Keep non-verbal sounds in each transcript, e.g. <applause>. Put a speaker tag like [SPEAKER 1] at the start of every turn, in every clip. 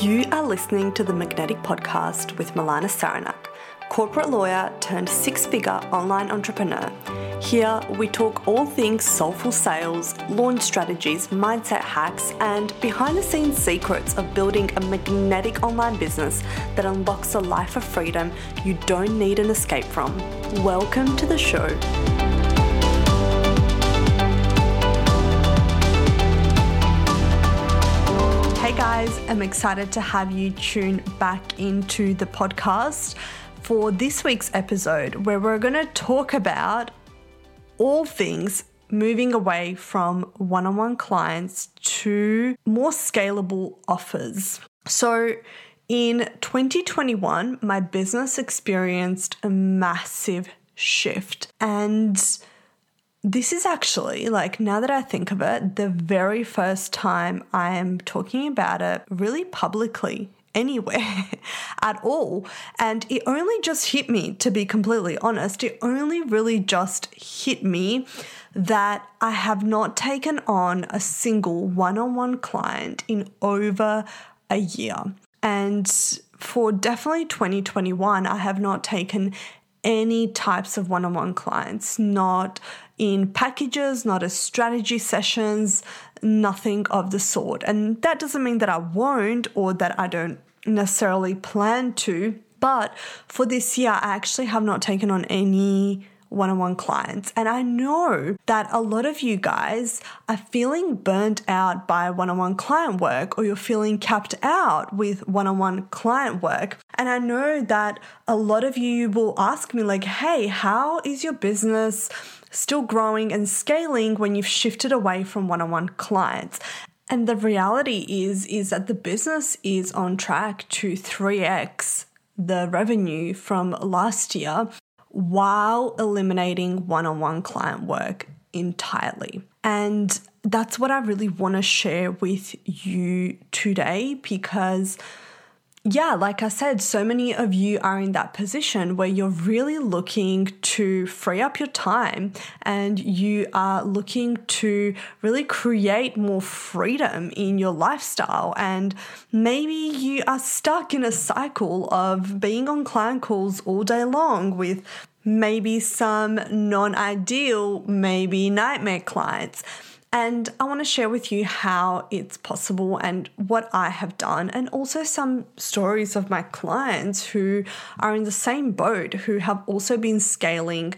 [SPEAKER 1] You are listening to the Magnetic Podcast with Milana Saranak, corporate lawyer turned six figure online entrepreneur. Here we talk all things soulful sales, launch strategies, mindset hacks, and behind the scenes secrets of building a magnetic online business that unlocks a life of freedom you don't need an escape from. Welcome to the show. Guys, I'm excited to have you tune back into the podcast for this week's episode where we're going to talk about all things moving away from one on one clients to more scalable offers. So, in 2021, my business experienced a massive shift and this is actually, like, now that I think of it, the very first time I am talking about it really publicly anywhere <laughs> at all. And it only just hit me, to be completely honest, it only really just hit me that I have not taken on a single one on one client in over a year. And for definitely 2021, I have not taken any types of one on one clients, not in packages, not as strategy sessions, nothing of the sort. And that doesn't mean that I won't or that I don't necessarily plan to. But for this year, I actually have not taken on any one on one clients. And I know that a lot of you guys are feeling burnt out by one on one client work or you're feeling capped out with one on one client work. And I know that a lot of you will ask me, like, hey, how is your business? Still growing and scaling when you've shifted away from one on one clients. And the reality is is that the business is on track to 3x the revenue from last year while eliminating one on one client work entirely. And that's what I really want to share with you today because yeah, like I said, so many of you are in that position where you're really looking to free up your time and you are looking to really create more freedom in your lifestyle. And maybe you are stuck in a cycle of being on client calls all day long with maybe some non ideal, maybe nightmare clients. And I want to share with you how it's possible and what I have done, and also some stories of my clients who are in the same boat, who have also been scaling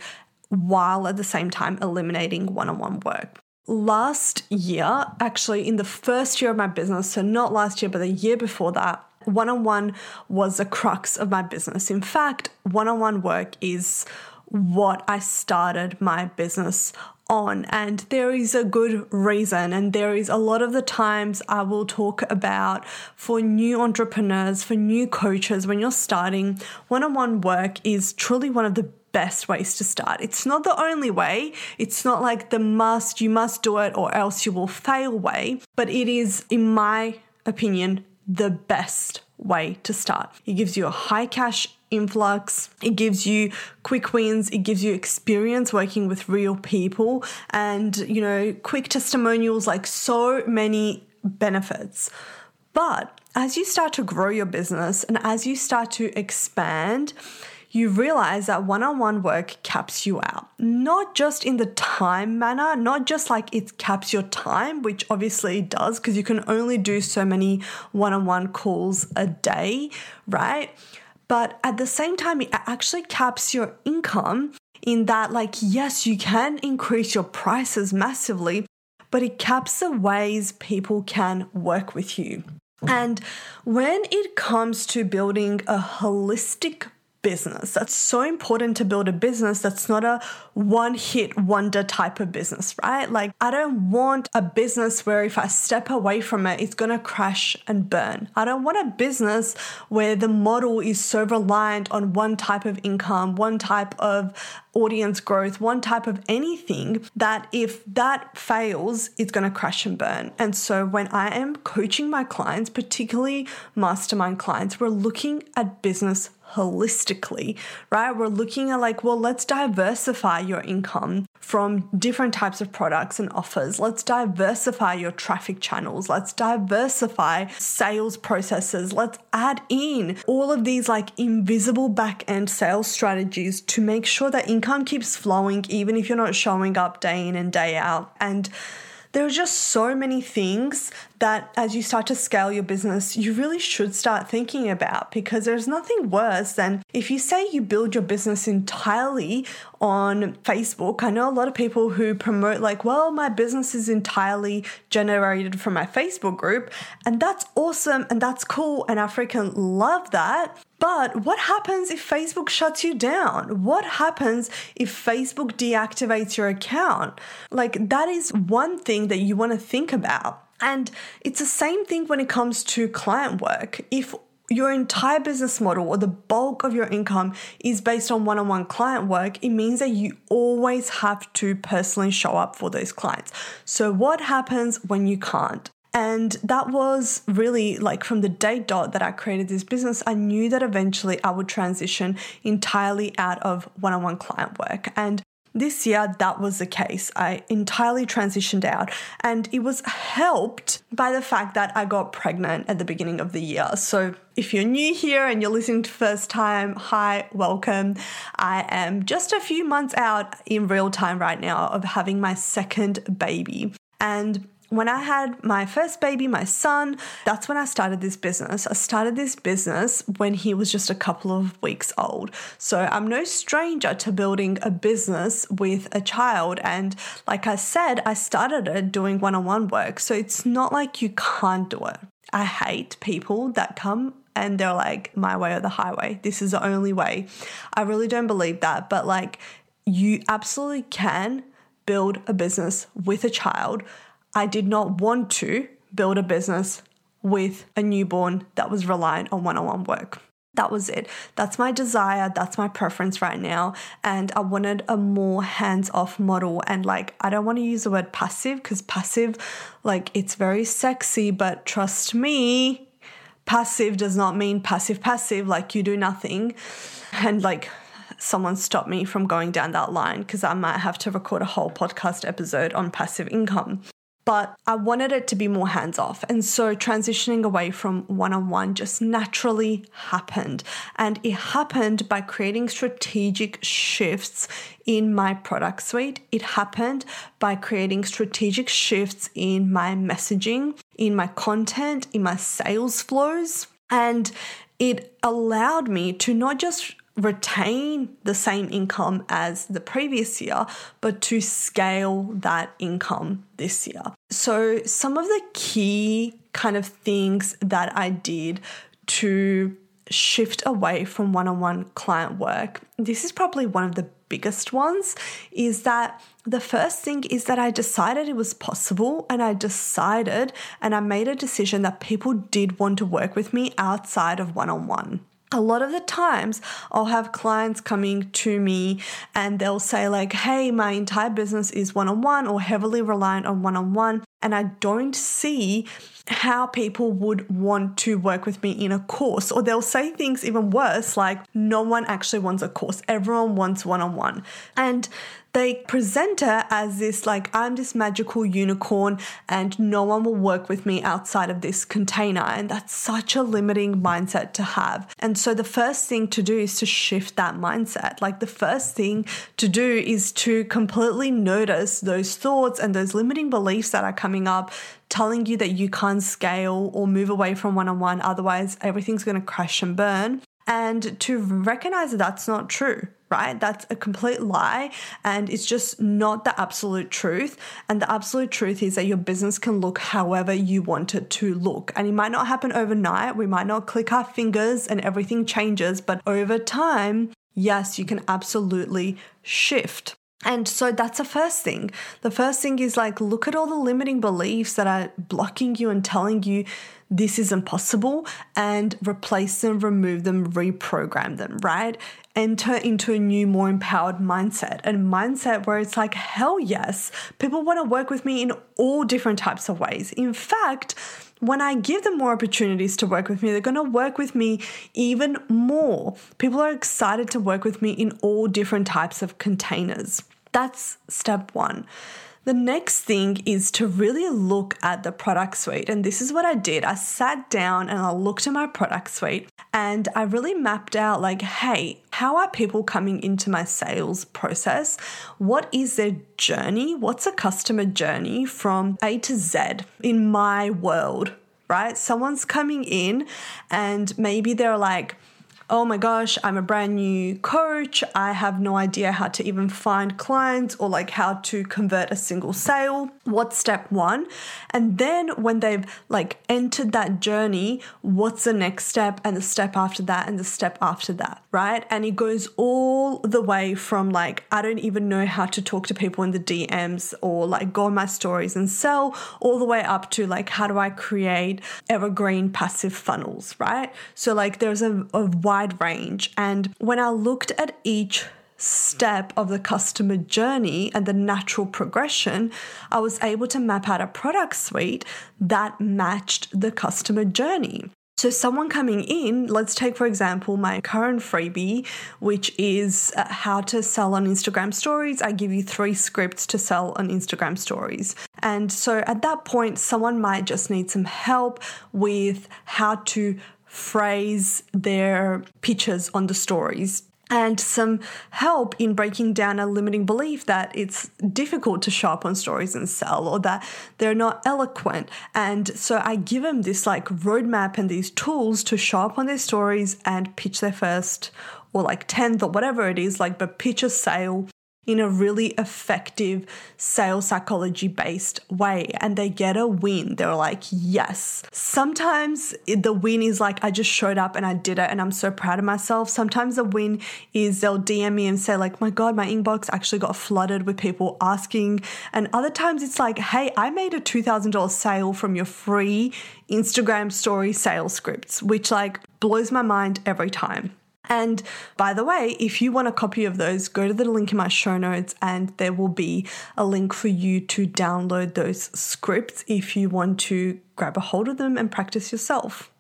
[SPEAKER 1] while at the same time eliminating one on one work. Last year, actually, in the first year of my business, so not last year, but the year before that, one on one was the crux of my business. In fact, one on one work is what I started my business on. And there is a good reason. And there is a lot of the times I will talk about for new entrepreneurs, for new coaches, when you're starting, one on one work is truly one of the best ways to start. It's not the only way. It's not like the must, you must do it or else you will fail way, but it is, in my opinion, the best way to start. It gives you a high cash influx. It gives you quick wins. It gives you experience working with real people and, you know, quick testimonials, like so many benefits. But as you start to grow your business and as you start to expand, you realize that one on one work caps you out. Not just in the time manner, not just like it caps your time, which obviously does because you can only do so many one on one calls a day, right? But at the same time, it actually caps your income in that, like, yes, you can increase your prices massively, but it caps the ways people can work with you. And when it comes to building a holistic business. That's so important to build a business that's not a one hit wonder type of business, right? Like, I don't want a business where if I step away from it, it's gonna crash and burn. I don't want a business where the model is so reliant on one type of income, one type of audience growth, one type of anything that if that fails, it's going to crash and burn. And so when I am coaching my clients, particularly mastermind clients, we're looking at business holistically, right? We're looking at like, well, let's diversify your income from different types of products and offers. Let's diversify your traffic channels. Let's diversify sales processes. Let's add in all of these like invisible back end sales strategies to make sure that income keeps flowing, even if you're not showing up day in and day out. And there are just so many things that as you start to scale your business, you really should start thinking about because there's nothing worse than if you say you build your business entirely on Facebook. I know a lot of people who promote, like, well, my business is entirely generated from my Facebook group, and that's awesome and that's cool, and I freaking love that. But what happens if Facebook shuts you down? What happens if Facebook deactivates your account? Like, that is one thing that you want to think about. And it's the same thing when it comes to client work. If your entire business model or the bulk of your income is based on one on one client work, it means that you always have to personally show up for those clients. So, what happens when you can't? And that was really like from the day dot that I created this business, I knew that eventually I would transition entirely out of one on one client work. And this year, that was the case. I entirely transitioned out, and it was helped by the fact that I got pregnant at the beginning of the year. So, if you're new here and you're listening to first time, hi, welcome. I am just a few months out in real time right now of having my second baby. And when I had my first baby, my son, that's when I started this business. I started this business when he was just a couple of weeks old. So I'm no stranger to building a business with a child. And like I said, I started it doing one on one work. So it's not like you can't do it. I hate people that come and they're like, my way or the highway. This is the only way. I really don't believe that. But like, you absolutely can build a business with a child I did not want to build a business with a newborn that was reliant on one on one work. That was it. That's my desire. That's my preference right now. And I wanted a more hands off model. And like, I don't want to use the word passive because passive, like, it's very sexy, but trust me, passive does not mean passive passive, like you do nothing. And like, someone stop me from going down that line because I might have to record a whole podcast episode on passive income but I wanted it to be more hands off. And so transitioning away from one on one just naturally happened. And it happened by creating strategic shifts in my product suite. It happened by creating strategic shifts in my messaging, in my content, in my sales flows. And it allowed me to not just retain the same income as the previous year, but to scale that income this year. So, some of the key kind of things that I did to shift away from one on one client work, this is probably one of the biggest ones, is that the first thing is that I decided it was possible and I decided and I made a decision that people did want to work with me outside of one on one a lot of the times I'll have clients coming to me and they'll say, like, hey, my entire business is one on one or heavily reliant on one on one. And I don't see how people would want to work with me in a course. Or they'll say things even worse, like, no one actually wants a course, everyone wants one on one. And they present her as this like I'm this magical unicorn and no one will work with me outside of this container and that's such a limiting mindset to have. And so the first thing to do is to shift that mindset. Like the first thing to do is to completely notice those thoughts and those limiting beliefs that are coming up telling you that you can't scale or move away from one-on-one otherwise everything's going to crash and burn and to recognize that that's not true right? That's a complete lie and it's just not the absolute truth. And the absolute truth is that your business can look however you want it to look. And it might not happen overnight. We might not click our fingers and everything changes, but over time, yes, you can absolutely shift. And so that's the first thing. The first thing is like, look at all the limiting beliefs that are blocking you and telling you this is impossible and replace them, remove them, reprogram them, right? Enter into a new, more empowered mindset and mindset where it's like, hell yes, people want to work with me in all different types of ways. In fact, when I give them more opportunities to work with me, they're going to work with me even more. People are excited to work with me in all different types of containers. That's step one. The next thing is to really look at the product suite. And this is what I did. I sat down and I looked at my product suite and I really mapped out like, hey, how are people coming into my sales process? What is their journey? What's a customer journey from A to Z in my world? Right? Someone's coming in and maybe they're like, oh my gosh, I'm a brand new coach. I have no idea how to even find clients or like how to convert a single sale. What's step one? And then when they've like entered that journey, what's the next step and the step after that and the step after that, right? And it goes all the way from like, I don't even know how to talk to people in the DMs or like go on my stories and sell, all the way up to like, how do I create evergreen passive funnels, right? So, like, there's a, a wide wide range. And when I looked at each step of the customer journey and the natural progression, I was able to map out a product suite that matched the customer journey. So, someone coming in, let's take for example my current freebie, which is uh, how to sell on Instagram stories. I give you three scripts to sell on Instagram stories. And so at that point, someone might just need some help with how to phrase their pictures on the stories and some help in breaking down a limiting belief that it's difficult to show up on stories and sell or that they're not eloquent. And so I give them this like roadmap and these tools to show up on their stories and pitch their first or like 10th or whatever it is, like, but pitch a sale in a really effective sales psychology based way and they get a win. They're like, yes. Sometimes the win is like, I just showed up and I did it and I'm so proud of myself. Sometimes the win is they'll DM me and say, like, my God, my inbox actually got flooded with people asking. And other times it's like, hey, I made a $2,000 sale from your free Instagram story sales scripts, which like blows my mind every time. And by the way, if you want a copy of those, go to the link in my show notes and there will be a link for you to download those scripts if you want to grab a hold of them and practice yourself.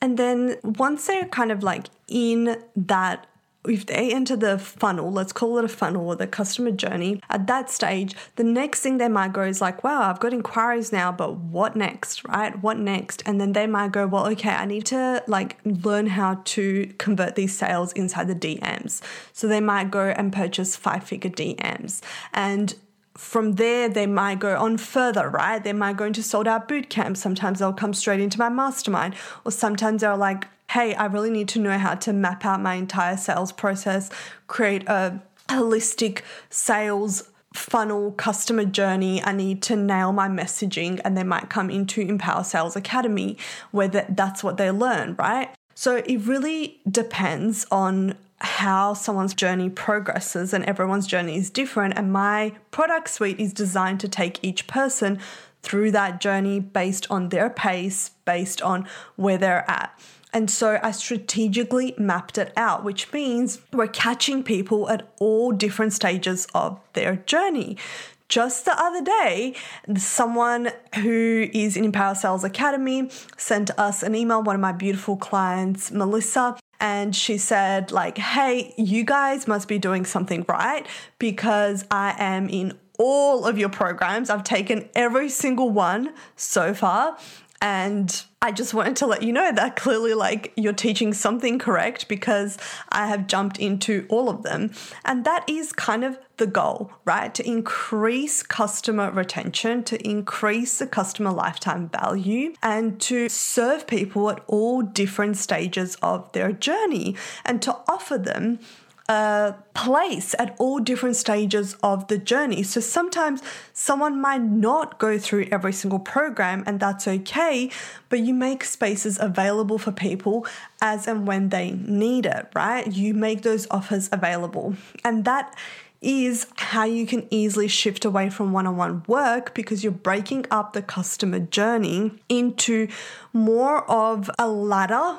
[SPEAKER 1] And then once they're kind of like in that if they enter the funnel, let's call it a funnel or the customer journey, at that stage, the next thing they might go is like, wow, I've got inquiries now, but what next, right? What next? And then they might go, well, okay, I need to like learn how to convert these sales inside the DMs. So they might go and purchase five figure DMs. And from there, they might go on further, right? They might go into sold out boot camps. Sometimes they'll come straight into my mastermind, or sometimes they're like, hey, I really need to know how to map out my entire sales process, create a holistic sales funnel customer journey. I need to nail my messaging, and they might come into Empower Sales Academy where that's what they learn, right? So it really depends on how someone's journey progresses, and everyone's journey is different. And my product suite is designed to take each person through that journey based on their pace, based on where they're at. And so I strategically mapped it out, which means we're catching people at all different stages of their journey. Just the other day, someone who is in Empower Sales Academy sent us an email, one of my beautiful clients, Melissa, and she said like hey you guys must be doing something right because i am in all of your programs. I've taken every single one so far and I just wanted to let you know that clearly, like, you're teaching something correct because I have jumped into all of them. And that is kind of the goal, right? To increase customer retention, to increase the customer lifetime value, and to serve people at all different stages of their journey and to offer them a place at all different stages of the journey. So sometimes someone might not go through every single program, and that's okay, but you make spaces available for people as and when they need it, right? You make those offers available. And that is how you can easily shift away from one on one work because you're breaking up the customer journey into more of a ladder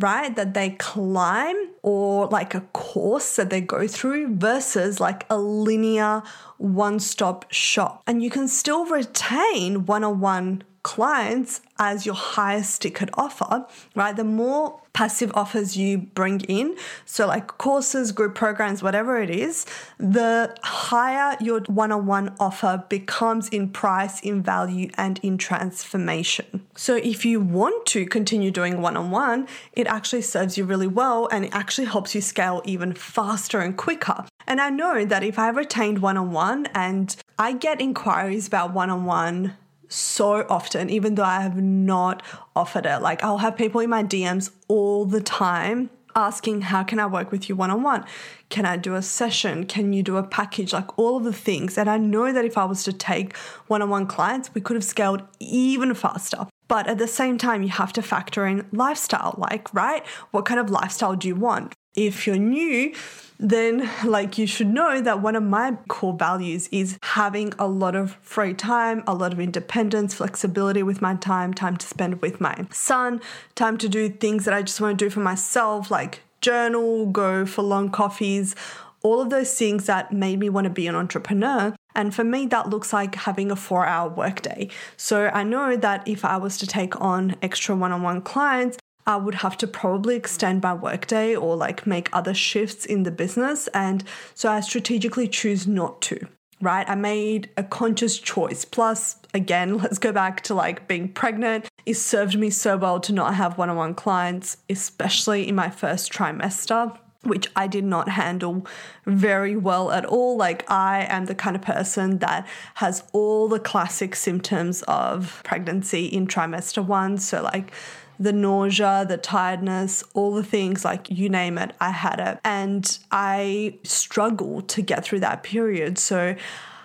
[SPEAKER 1] right? That they climb or like a course that they go through versus like a linear one stop shop. And you can still retain one on one clients as your highest ticket offer, right? The more passive offers you bring in, so like courses, group programs, whatever it is, the higher your one on one offer becomes in price, in value, and in transformation. So if you want to continue doing one on one, it actually serves you really well and it actually helps you scale even faster and quicker. And I know that if I retained one on one and I get inquiries about one on one so often, even though I have not offered it. Like, I'll have people in my DMs all the time asking, How can I work with you one on one? Can I do a session? Can you do a package? Like, all of the things. And I know that if I was to take one on one clients, we could have scaled even faster. But at the same time, you have to factor in lifestyle. Like, right? What kind of lifestyle do you want? If you're new, then like you should know that one of my core values is having a lot of free time, a lot of independence, flexibility with my time, time to spend with my son, time to do things that I just want to do for myself, like journal, go for long coffees, all of those things that made me want to be an entrepreneur. And for me, that looks like having a four hour workday. So I know that if I was to take on extra one on one clients, I would have to probably extend my workday or like make other shifts in the business. And so I strategically choose not to, right? I made a conscious choice. Plus, again, <laughs> let's go back to like being pregnant. It served me so well to not have one on one clients, especially in my first trimester which I did not handle very well at all. Like, I am the kind of person that has all the classic symptoms of pregnancy in trimester one. So, like, the nausea, the tiredness, all the things like you name it, I had it. And I struggled to get through that period. So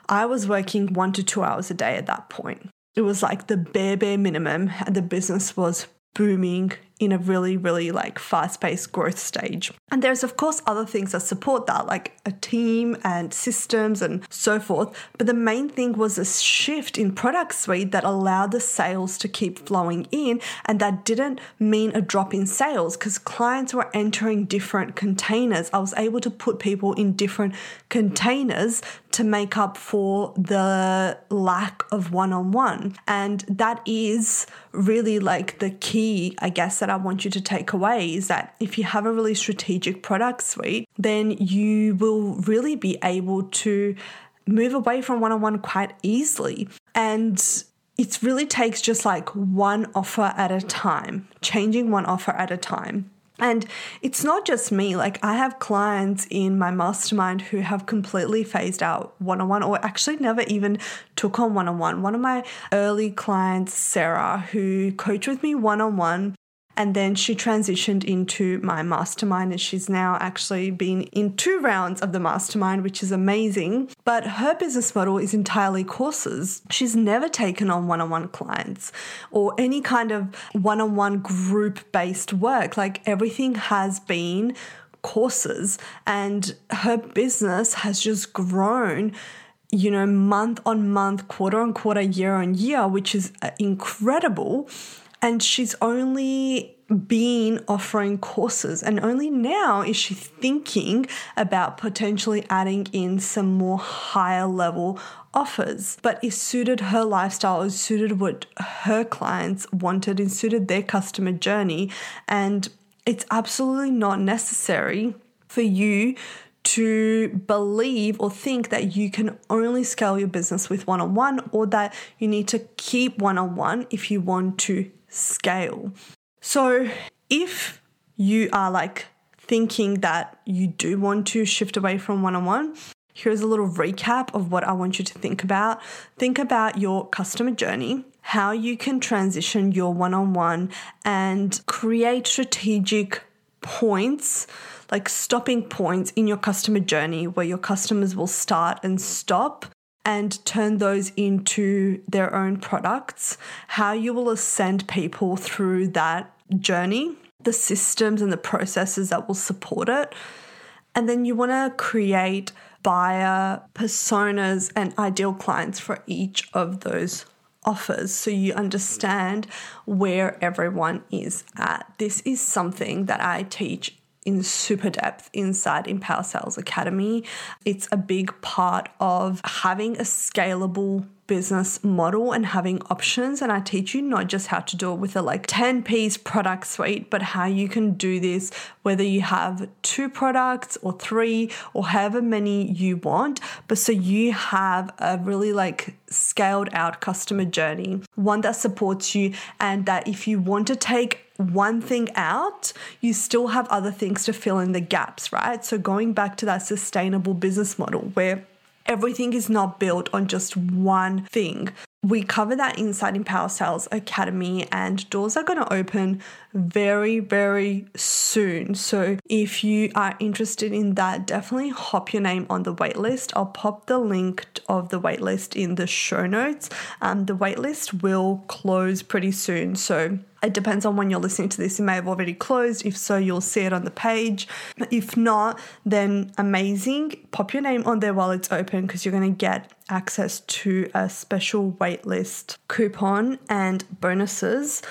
[SPEAKER 1] I was working one to two hours a day at that point. It was like the bare, bare minimum, and the business was booming in a really, really like fast paced growth stage. And there's, of course, other things that support that, like a team and systems and so forth. But the main thing was a shift in product suite that allowed the sales to keep flowing in. And that didn't mean a drop in sales because clients were entering different containers. I was able to put people in different containers to make up for the lack of one on one. And that is really like the key, I guess, that I want you to take away is that if you have a really strategic product suite, then you will really be able to move away from one on one quite easily. And it really takes just like one offer at a time, changing one offer at a time. And it's not just me, like, I have clients in my mastermind who have completely phased out one on one or actually never even took on one on one. One of my early clients, Sarah, who coached with me one on one, and then she transitioned into my mastermind, and she's now actually been in two rounds of the mastermind, which is amazing. But her business model is entirely courses. She's never taken on one on one clients or any kind of one on one group based work. Like everything has been courses, and her business has just grown you know, month on month, quarter on quarter, year on year, which is uh, incredible. And she's only been offering courses, and only now is she thinking about potentially adding in some more higher level offers. But it suited her lifestyle, it suited what her clients wanted, it suited their customer journey. And it's absolutely not necessary for you to believe or think that you can only scale your business with one on one or that you need to keep one on one if you want to scale. So if you are like thinking that you do want to shift away from one on one, here's a little recap of what I want you to think about. Think about your customer journey, how you can transition your one on one and create strategic points, like stopping points in your customer journey where your customers will start and stop and turn those into their own products, how you will ascend people through that journey, the systems and the processes that will support it. And then you want to create buyer personas and ideal clients for each of those offers so you understand where everyone is at. This is something that I teach in super depth inside Empower Sales Academy. It's a big part of having a scalable business model and having options. And I teach you not just how to do it with a like 10 piece product suite, but how you can do this whether you have two products or three or however many you want. But so you have a really like scaled out customer journey, one that supports you, and that if you want to take one thing out, you still have other things to fill in the gaps, right? So going back to that sustainable business model where everything is not built on just one thing. We cover that inside Empower Sales Academy, and doors are going to open very, very soon. So, if you are interested in that, definitely hop your name on the waitlist. I'll pop the link of the waitlist in the show notes. Um, the waitlist will close pretty soon. So, it depends on when you're listening to this. It may have already closed. If so, you'll see it on the page. If not, then amazing. Pop your name on there while it's open because you're going to get access to a special waitlist coupon and bonuses.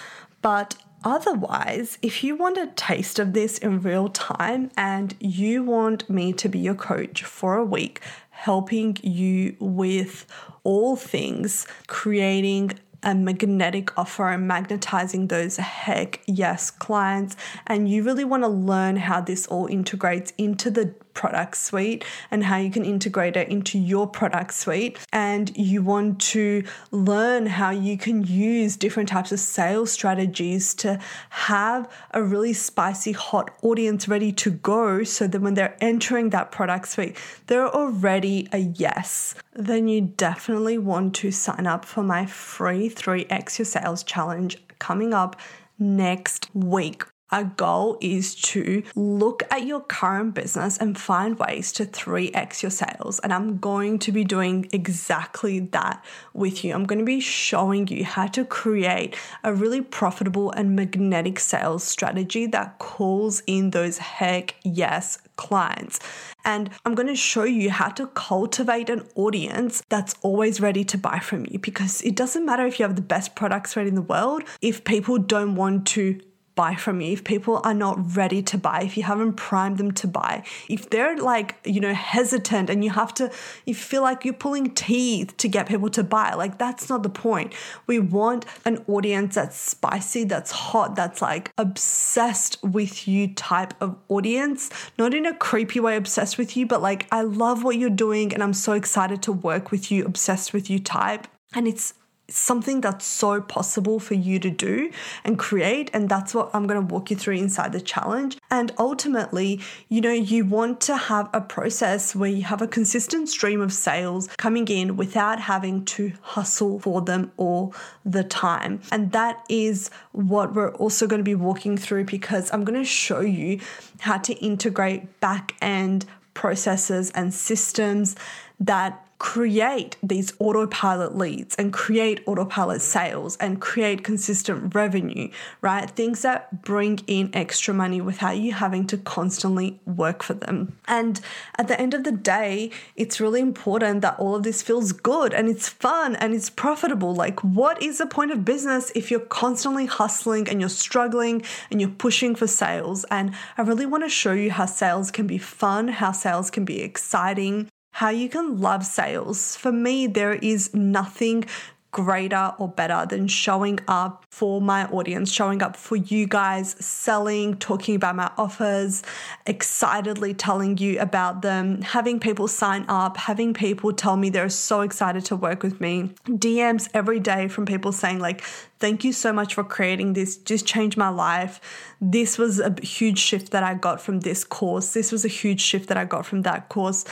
[SPEAKER 1] But Otherwise, if you want a taste of this in real time and you want me to be your coach for a week, helping you with all things creating a magnetic offer and magnetizing those heck yes clients. And you really want to learn how this all integrates into the product suite and how you can integrate it into your product suite. And you want to learn how you can use different types of sales strategies to have a really spicy, hot audience ready to go so that when they're entering that product suite, they're already a yes. Then you definitely want to sign up for my free 3x your sales challenge coming up next week. Our goal is to look at your current business and find ways to 3x your sales. And I'm going to be doing exactly that with you. I'm going to be showing you how to create a really profitable and magnetic sales strategy that calls in those heck yes clients. And I'm going to show you how to cultivate an audience that's always ready to buy from you because it doesn't matter if you have the best products right in the world if people don't want to buy from you, if people are not ready to buy, if you haven't primed them to buy, if they're like, you know, hesitant and you have to, you feel like you're pulling teeth to get people to buy, like that's not the point. We want an audience that's spicy, that's hot, that's like obsessed with you type of audience, not in a creepy way obsessed with you, but like, I love what you're doing and I'm so excited to work with you, obsessed with you type. And it's something that's so possible for you to do and create. And that's what I'm going to walk you through inside the challenge. And ultimately, you know, you want to have a process where you have a consistent stream of sales coming in without having to hustle for them all the time. And that is what we're also going to be walking through because I'm going to show you how to integrate back end processes and systems that create these autopilot leads and create autopilot sales and create consistent revenue, right? Things that bring in extra money without you having to constantly work for them. And at the end of the day, it's really important that all of this feels good and it's fun and it's profitable. Like, what is the point of business if you're constantly hustling and you're struggling and you're pushing for sales? And I really want to show you how sales can be fun, how sales can be exciting, how you can love sales. For me, there is nothing greater or better than showing up for my audience, showing up for you guys, selling, talking about my offers, excitedly telling you about them, having people sign up, having people tell me they're so excited to work with me. DMs every day from people saying, like, thank you so much for creating this, just changed my life. This was a huge shift that I got from this course. This was a huge shift that I got from that course.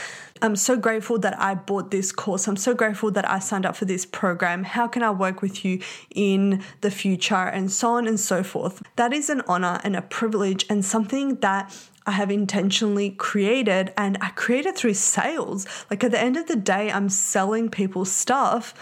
[SPEAKER 1] I'm so grateful that I bought this course. I'm so grateful that I signed up for this program. How can I work with you in the future? And so on and so forth. That is an honor and a privilege and something that I have intentionally created and I created through sales. Like at the end of the day, I'm selling people stuff,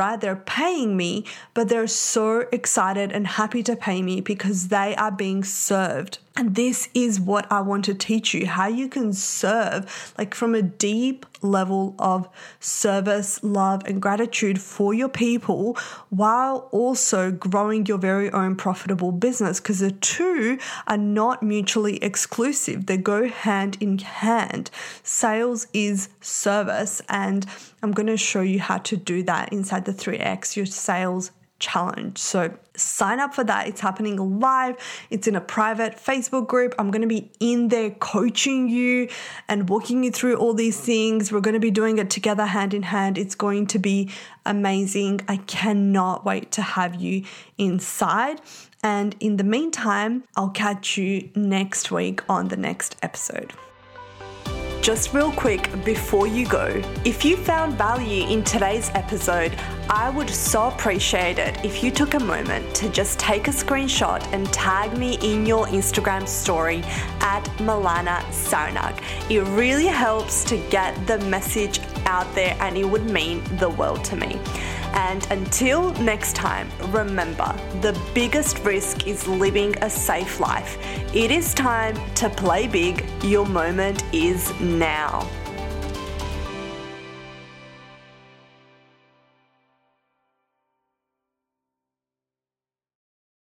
[SPEAKER 1] right? They're paying me, but they're so excited and happy to pay me because they are being served. And this is what I want to teach you how you can serve, like from a deep level of service, love, and gratitude for your people while also growing your very own profitable business because the two are not mutually exclusive, they go hand in hand. Sales is service, and I'm going to show you how to do that inside the 3x your sales challenge. So sign up for that. It's happening live. It's in a private Facebook group. I'm going to be in there coaching you and walking you through all these things. We're going to be doing it together hand in hand. It's going to be amazing. I cannot wait to have you inside. And in the meantime, I'll catch you next week on the next episode. Just real quick before you go, if you found value in today's episode, I would so appreciate it if you took a moment to just take a screenshot and tag me in your Instagram story at Milana Sarnak. It really helps to get the message out there and it would mean the world to me. And until next time, remember the biggest risk is living a safe life. It is time to play big. Your moment is now.